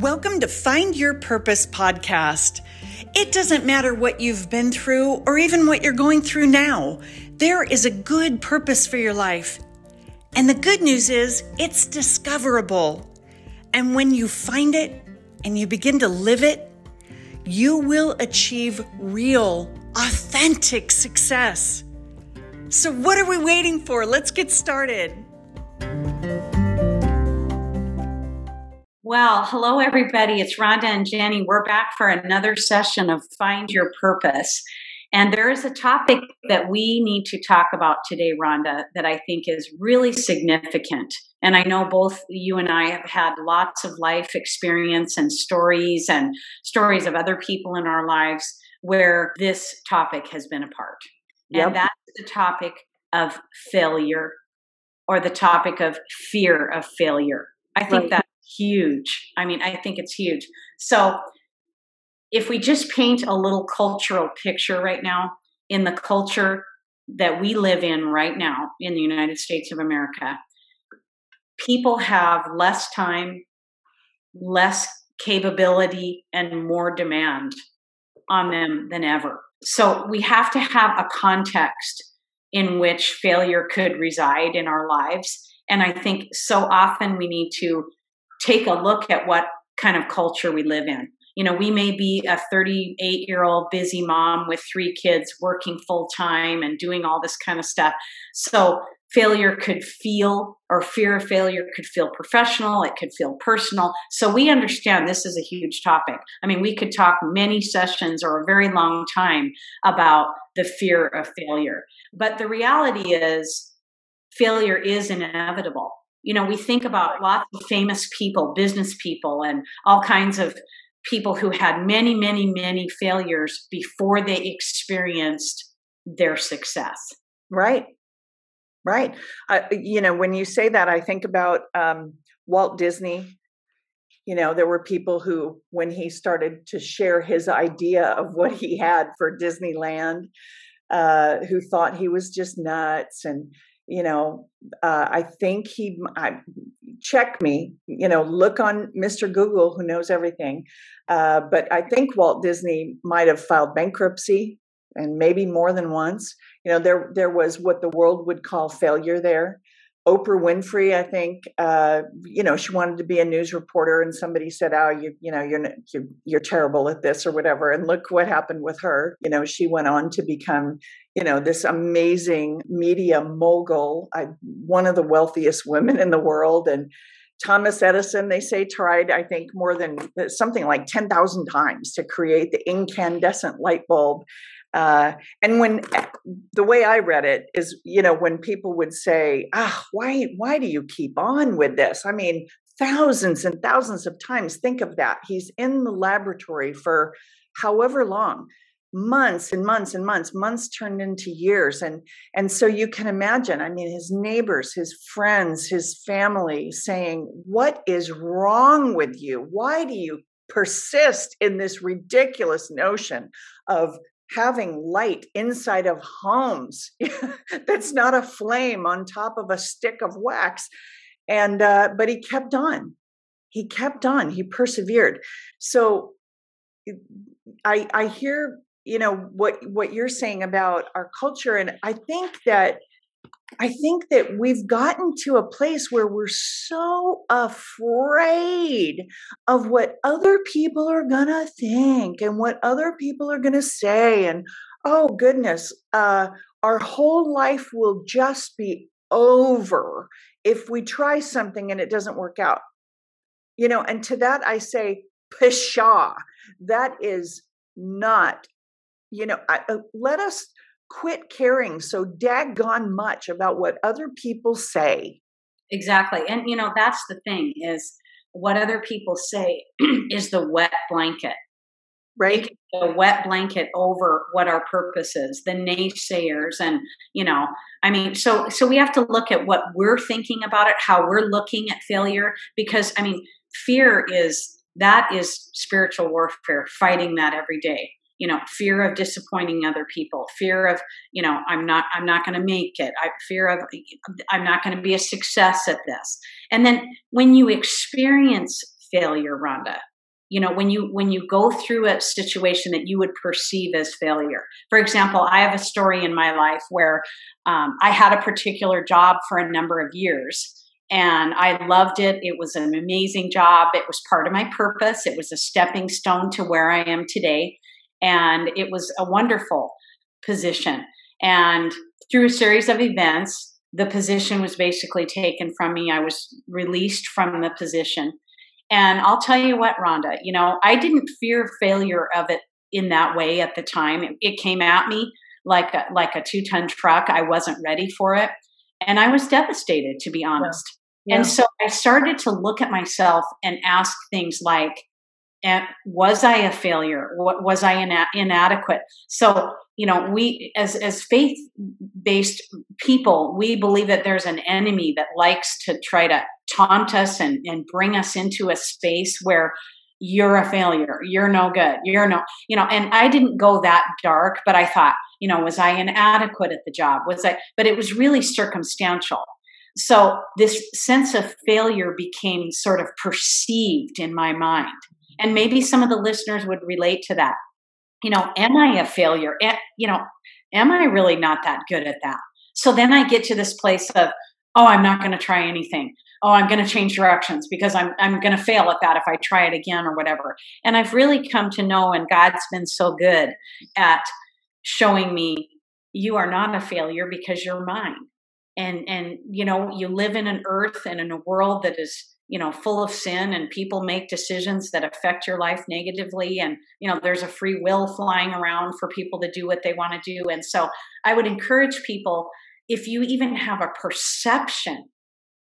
Welcome to Find Your Purpose podcast. It doesn't matter what you've been through or even what you're going through now, there is a good purpose for your life. And the good news is it's discoverable. And when you find it and you begin to live it, you will achieve real, authentic success. So, what are we waiting for? Let's get started. Well, hello, everybody. It's Rhonda and Jenny. We're back for another session of Find Your Purpose. And there is a topic that we need to talk about today, Rhonda, that I think is really significant. And I know both you and I have had lots of life experience and stories and stories of other people in our lives where this topic has been a part. Yep. And that's the topic of failure or the topic of fear of failure. I think right. that huge. I mean, I think it's huge. So, if we just paint a little cultural picture right now, in the culture that we live in right now in the United States of America, people have less time, less capability, and more demand on them than ever. So, we have to have a context in which failure could reside in our lives. And I think so often we need to take a look at what kind of culture we live in. You know, we may be a 38 year old busy mom with three kids working full time and doing all this kind of stuff. So, failure could feel, or fear of failure could feel professional, it could feel personal. So, we understand this is a huge topic. I mean, we could talk many sessions or a very long time about the fear of failure. But the reality is, failure is inevitable you know we think about lots of famous people business people and all kinds of people who had many many many failures before they experienced their success. Right. Right. Uh, you know when you say that i think about um, walt disney. You know there were people who when he started to share his idea of what he had for disneyland uh, who thought he was just nuts and you know, uh, I think he I, check me. You know, look on Mr. Google, who knows everything. Uh, but I think Walt Disney might have filed bankruptcy, and maybe more than once. You know, there there was what the world would call failure there. Oprah Winfrey, I think, uh, you know, she wanted to be a news reporter, and somebody said, "Oh, you, you know, you're, you're you're terrible at this or whatever." And look what happened with her. You know, she went on to become, you know, this amazing media mogul, I, one of the wealthiest women in the world, and Thomas Edison, they say, tried, I think, more than something like 10,000 times to create the incandescent light bulb. Uh, and when the way I read it is, you know, when people would say, "Ah, why, why do you keep on with this?" I mean, thousands and thousands of times. Think of that. He's in the laboratory for however long, months and months and months. Months turned into years, and and so you can imagine. I mean, his neighbors, his friends, his family saying, "What is wrong with you? Why do you?" persist in this ridiculous notion of having light inside of homes that's not a flame on top of a stick of wax. And uh, but he kept on. He kept on. He persevered. So i i hear you know what what you're saying about our culture and i think that I think that we've gotten to a place where we're so afraid of what other people are going to think and what other people are going to say. And oh, goodness, uh, our whole life will just be over if we try something and it doesn't work out. You know, and to that I say, pshaw, that is not, you know, I, uh, let us quit caring so daggone much about what other people say. Exactly. And you know, that's the thing is what other people say is the wet blanket. Right. The wet blanket over what our purpose is, the naysayers and you know, I mean, so so we have to look at what we're thinking about it, how we're looking at failure, because I mean, fear is that is spiritual warfare, fighting that every day you know fear of disappointing other people fear of you know i'm not i'm not going to make it I, fear of i'm not going to be a success at this. And then when you experience failure rhonda you know when you when you go through a situation that you would perceive as failure. For example i have a story in my life where um, i had a particular job for a number of years and i loved it. It was an amazing job. It was part of my purpose. It was a stepping stone to where i am today and it was a wonderful position and through a series of events the position was basically taken from me i was released from the position and I'll tell you what, Rhonda, you know, I didn't fear failure of it in that way at the time. It, it came at me like a, like a two ton truck. I wasn't ready for it. And I was devastated, to be honest. Yeah. Yeah. And so I started to look at myself and ask things like, and was I a failure? Was I ina- inadequate? So you know, we as as faith based people, we believe that there's an enemy that likes to try to taunt us and and bring us into a space where you're a failure, you're no good, you're no, you know. And I didn't go that dark, but I thought, you know, was I inadequate at the job? Was I? But it was really circumstantial. So this sense of failure became sort of perceived in my mind and maybe some of the listeners would relate to that. You know, am I a failure? You know, am I really not that good at that? So then I get to this place of, oh, I'm not going to try anything. Oh, I'm going to change directions because I'm I'm going to fail at that if I try it again or whatever. And I've really come to know, and God's been so good at showing me you are not a failure because you're mine. And and you know, you live in an earth and in a world that is you know full of sin and people make decisions that affect your life negatively and you know there's a free will flying around for people to do what they want to do. And so i would encourage people if you even have a perception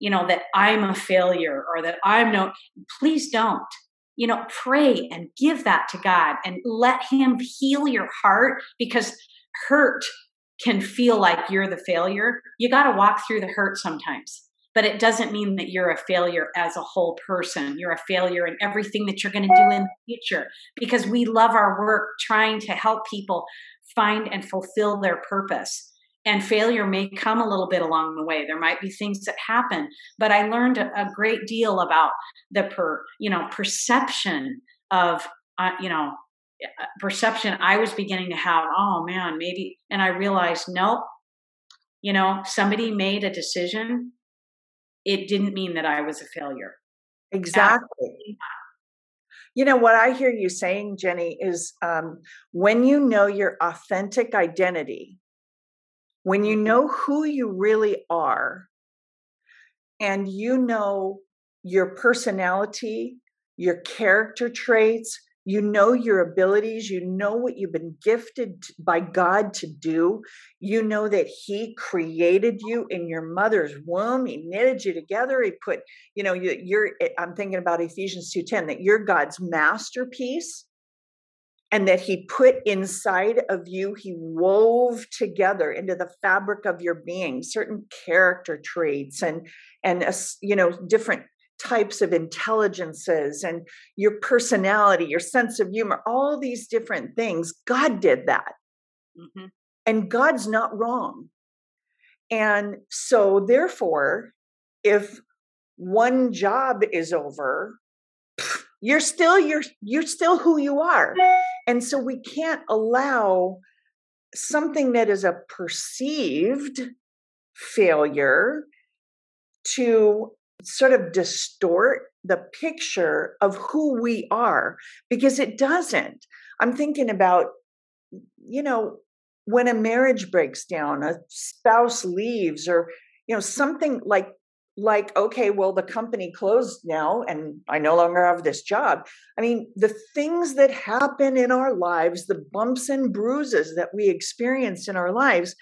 you know that i'm a failure or that i'm no please don't. You know pray and give that to god and let him heal your heart because hurt can feel like you're the failure. You got to walk through the hurt sometimes but it doesn't mean that you're a failure as a whole person. You're a failure in everything that you're going to do in the future because we love our work trying to help people find and fulfill their purpose. And failure may come a little bit along the way. There might be things that happen, but I learned a, great deal about the per, you know, perception of, uh, you know, perception I was beginning to have. Oh man, maybe, and I realized, nope. You know, somebody made a decision it didn't mean that I was a failure. Exactly. You know, what I hear you saying, Jenny, is um, when you know your authentic identity, when you mm-hmm. know who you really are, and you know your personality, your character traits, you know your abilities you know what you've been gifted by god to do. You know that he created you in your mother's womb. He knitted you together. He put you know you, you're eh, i'm thinking about ephesians 2.10 that you're god's masterpiece and that he put inside of you he wove together into the fabric of your being certain character traits and and you know different types of intelligences and your personality, your sense of humor, all these different things. God did that. Mm-hmm. And God's not wrong. And so, therefore, if one job is over, you're still you're you're still who you are. And so we can't allow something that is a perceived failure to sort of distort the picture of who we are because it doesn't. I'm thinking about, you know, when a marriage breaks down, a spouse leaves, or, you know, something like, like, okay, well, the company closed now and I no longer have this job. I mean, the things that happen in our lives, the bumps and bruises that we experience in our lives,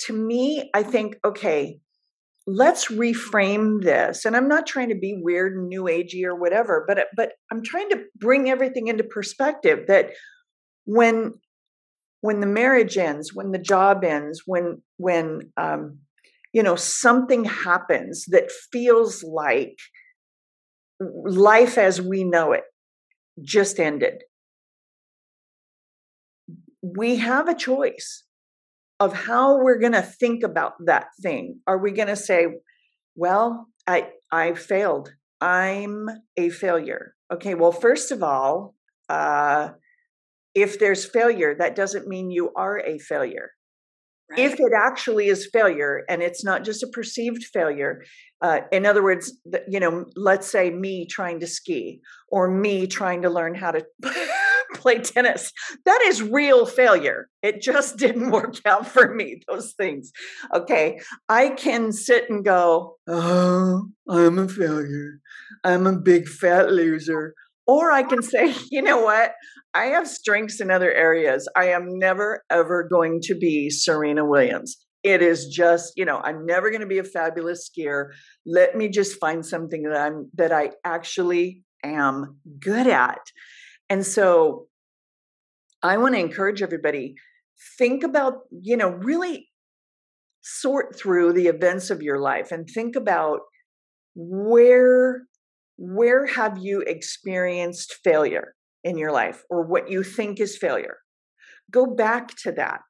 to me, I think, okay, let's reframe this and i'm not trying to be weird and new agey or whatever but but i'm trying to bring everything into perspective that when when the marriage ends when the job ends when when um you know something happens that feels like life as we know it just ended. We have a choice of how we're going to think about that thing. Are we going to say, well, I I failed. I'm a failure. Okay, well, first of all, uh, if there's failure, that doesn't mean you are a failure. Right. If it actually is failure and it's not just a perceived failure, uh, in other words, you know, let's say me trying to ski or me trying to learn how to play tennis, that is real failure. It just didn't work out for me, those things. Okay. I can sit and go, oh, I'm a failure. I'm a big fat loser. Or I can say, you know what? I have strengths in other areas. I am never, ever going to be Serena Williams. It is just, you know, I'm never going to be a fabulous skier. Let me just find something that I'm, that I actually am good at. And so I want to encourage everybody think about, you know, really sort through the events of your life and think about where where have you experienced failure in your life or what you think is failure? Go back to that.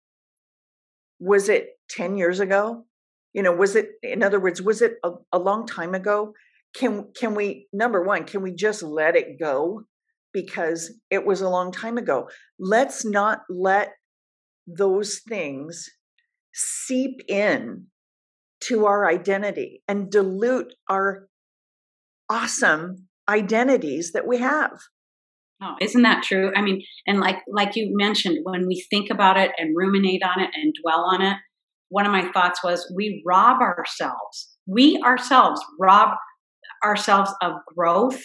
Was it 10 years ago? You know, was it, in other words, was it a, a long time ago? Can, can we, number one, can we just let it go because it was a long time ago? Let's not let those things seep in to our identity and dilute our awesome identities that we have. Oh, isn't that true? I mean, and like like you mentioned, when we think about it and ruminate on it and dwell on it, one of my thoughts was we rob ourselves. We ourselves rob ourselves of growth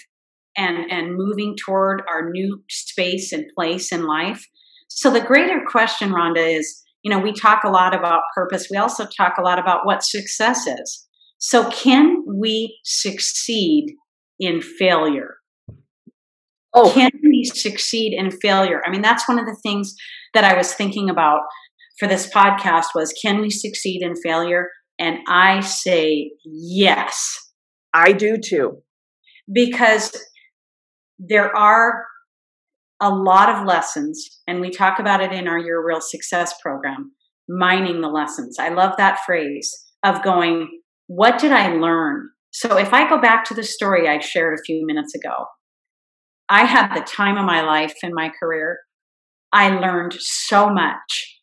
and and moving toward our new space and place in life. So the greater question, Rhonda, is you know we talk a lot about purpose. We also talk a lot about what success is. So, can we succeed in failure? Oh. Can we succeed in failure? I mean, that's one of the things that I was thinking about for this podcast was can we succeed in failure? And I say yes. I do too. Because there are a lot of lessons, and we talk about it in our Your Real Success program, mining the lessons. I love that phrase of going, what did I learn? So if I go back to the story I shared a few minutes ago, I had the time of my life in my career. I learned so much.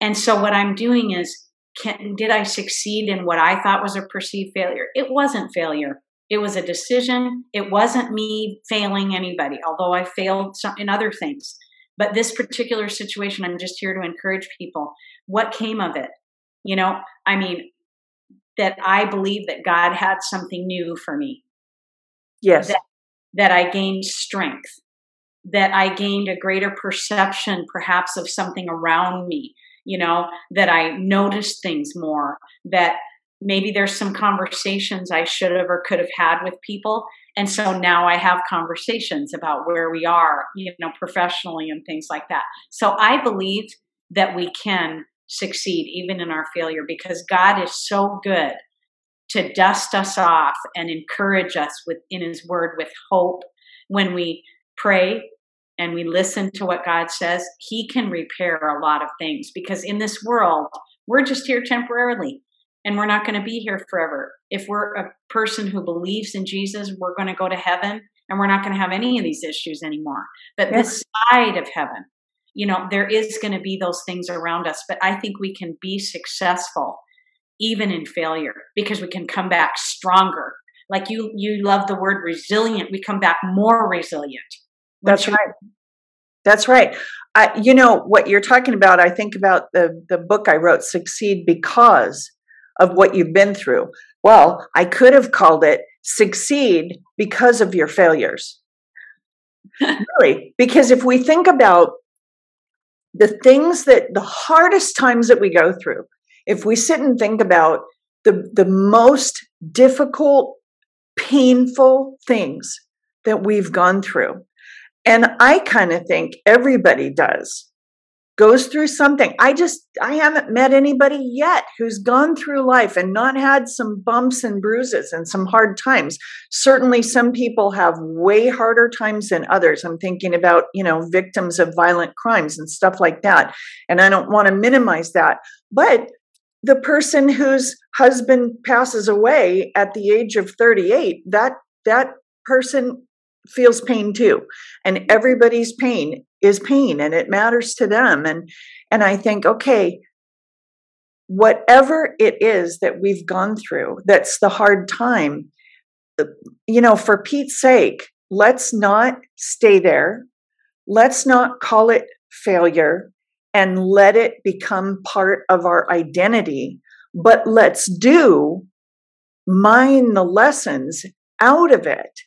And so what I'm doing is, can, did I succeed in what I thought was a perceived failure? It wasn't failure. It was a decision. It wasn't me failing anybody, although I failed in other things. But this particular situation, I'm just here to encourage people. What came of it? You know, I mean, that I believe that God had something new for me. Yes. That, that I gained strength, that I gained a greater perception perhaps of something around me, you know, that I noticed things more, that maybe there's some conversations I should have or could have had with people. And so now I have conversations about where we are, you know, professionally and things like that. So I believe that we can succeed even in our failure because God is so good to dust us off and encourage us within his word with hope when we pray and we listen to what God says he can repair a lot of things because in this world we're just here temporarily and we're not going to be here forever. If we're a person who believes in Jesus we're going to go to heaven and we're not going to have any of these issues anymore. But yes. this side of heaven you know there is going to be those things around us but i think we can be successful even in failure because we can come back stronger. Like you you love the word resilient we come back more resilient. That's right. that's right. I, you know what you're talking about i think about the the book i wrote succeed because of what you've been through. Well i could have called it succeed because of your failures. Really because if we think about the things that the hardest times that we go through, if we sit and think about the, the most difficult, painful things that we've gone through, and I kind of think everybody does goes through something. I just, I haven't met anybody yet who's gone through life and not had some bumps and bruises and some hard times. Certainly, some people have way harder times than others. I'm thinking about, you know, victims of violent crimes and stuff like that. And I don't want to minimize that. But the person whose husband passes away at the age of 38, that, that person feels pain too and everybody's pain is pain and it matters to them. And and i think okay whatever it is that we've gone through that's the hard time you know for pete's sake let's not stay there. Let's not call it failure and let it become part of our identity. But let's do mine the lessons out of it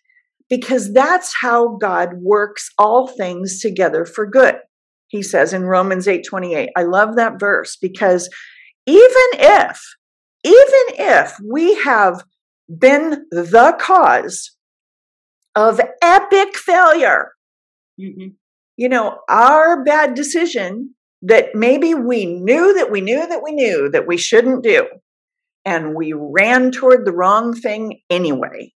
because that's how God works all things together for good. He says in Romans 8:28. I love that verse because even if even if we have been the cause of epic failure, mm-hmm. you know, our bad decision that maybe we knew that we knew that we knew that we shouldn't do, and we ran toward the wrong thing anyway.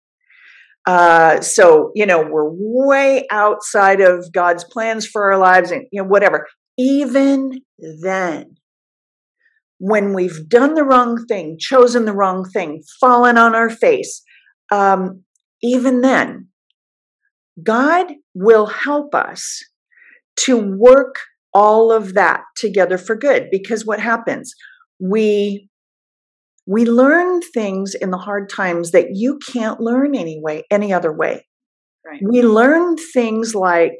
Uh, so, you know, we're way outside of God's plans for our lives and, you know, whatever. Even then, when we've done the wrong thing, chosen the wrong thing, fallen on our face, um, even then, God will help us to work all of that together for good because what happens? We we learn things in the hard times that you can't learn anyway any other way. Right. we learn things like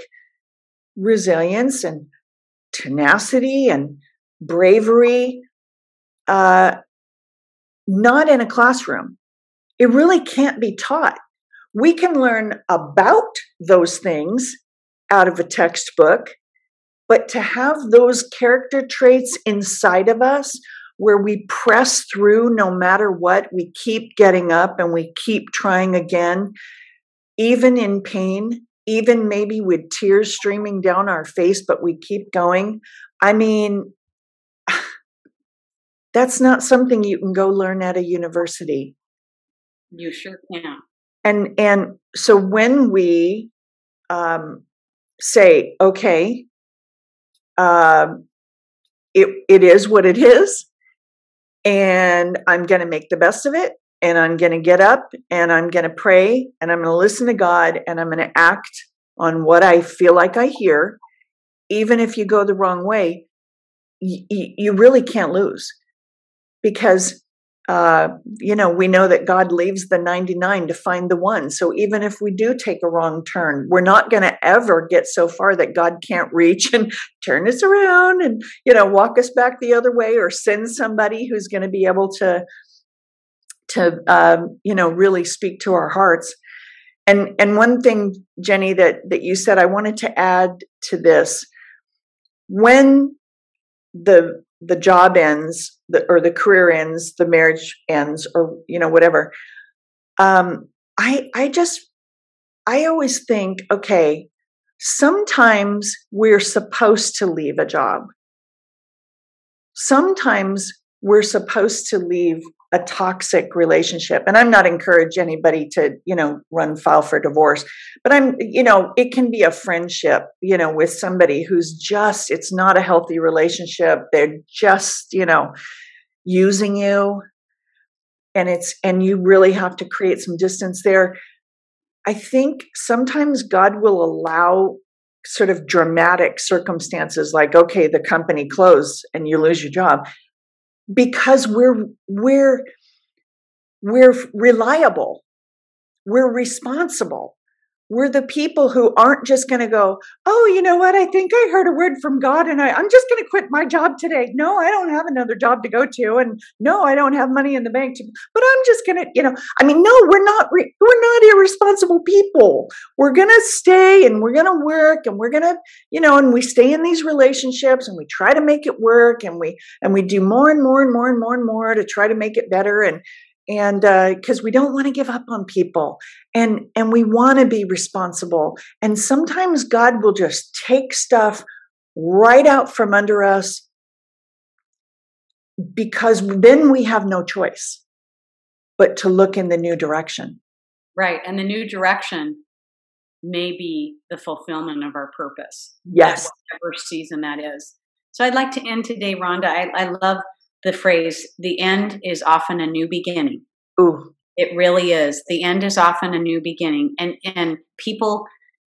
resilience and tenacity and bravery uh, not in a classroom. It really can't be taught. We can learn about those things out of a textbook but to have those character traits inside of us where we press through no matter what. We keep getting up and we keep trying again, even in pain, even maybe with tears streaming down our face, but we keep going. I mean, that's not something you can go learn at a university. You sure can. And and so when we um, say, okay, um, it it is what it is, and I'm going to make the best of it. And I'm going to get up and I'm going to pray and I'm going to listen to God and I'm going to act on what I feel like I hear. Even if you go the wrong way, y- y- you really can't lose because uh, you know, we know that God leaves the 99 to find the one. So even if we do take a wrong turn, we're not going to ever get so far that God can't reach and turn us around and, you know, walk us back the other way or send somebody who's going to be able to, to, um, you know, really speak to our hearts. And, and one thing, Jenny, that, that you said, I wanted to add to this. When the the job ends the, or the career ends the marriage ends or you know whatever. Um i i just i always think okay sometimes we're supposed to leave a job. Sometimes we're supposed to leave a toxic relationship. And i'm not encourage anybody to you know run file for divorce but i'm you know it can be a friendship you know with somebody who's just it's not a healthy relationship. They're just you know using you. And it's and you really have to create some distance there. I think sometimes god will allow sort of dramatic circumstances like okay the company closed and you lose your job because we're we're we're reliable. We're responsible we're the people who aren't just going to go, oh, you know what? I think I heard a word from God and I, I'm just going to quit my job today. No, I don't have another job to go to. And no, I don't have money in the bank to, but I'm just going to, you know, I mean, no, we're not, re- we're not irresponsible people. We're going to stay and we're going to work and we're going to, you know, and we stay in these relationships and we try to make it work and we, and we do more and more and more and more and more to try to make it better. And, and because uh, we don't want to give up on people and and we want to be responsible and sometimes god will just take stuff right out from under us because then we have no choice but to look in the new direction. Right and the new direction may be the fulfillment of our purpose yes. whatever season that is. So i'd like to end today rhonda. I, I love the phrase the end is often a new beginning Ooh. It really is. The end is often a new beginning. And and people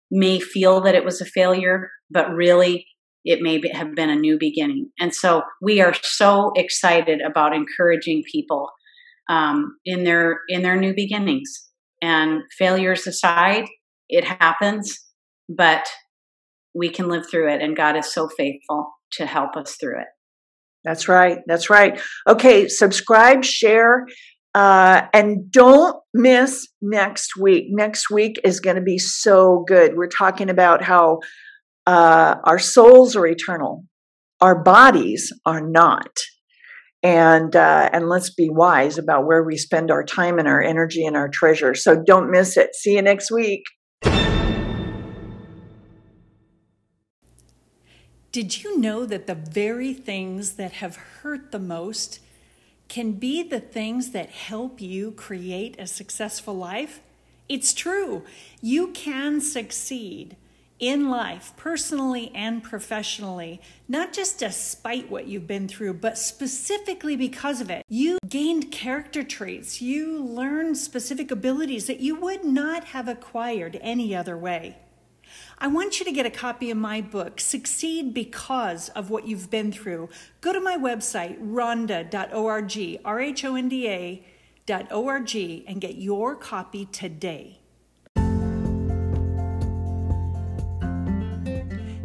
may feel that it was a failure, but really it may be, have been a new beginning. And so we are so excited about encouraging people um, in their in their new beginnings. And failures aside, it happens, but we can live through it. And God is so faithful to help us through it. That's right. That's right. Okay, subscribe, share, uh, and don't miss next week. Next week is going to be so good. We're talking about how uh, our souls are eternal, our bodies are not. And uh, and let's be wise about where we spend our time and our energy and our treasure. So don't miss it. See you next week. Did you know that the very things that have hurt the most can be the things that help you create a successful life? It's true. You can succeed in life, personally and professionally, not just despite what you've been through, but specifically because of it. You gained character traits, you learned specific abilities that you would not have acquired any other way. I want you to get a copy of my book, Succeed Because of What You've Been Through. Go to my website, rhonda.org, R H O N D A.org, and get your copy today.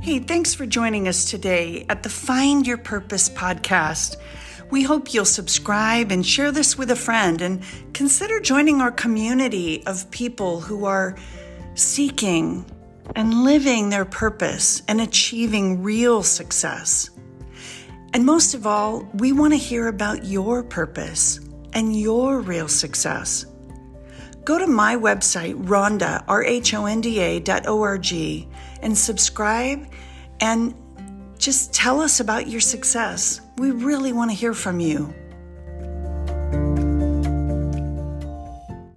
Hey, thanks for joining us today at the Find Your Purpose podcast. We hope you'll subscribe and share this with a friend and consider joining our community of people who are seeking and living their purpose and achieving real success. And most of all, we want to hear about your purpose and your real success. Go to my website, Rhonda, R-H-O-N-D-A dot O-R-G, and subscribe and just tell us about your success. We really want to hear from you.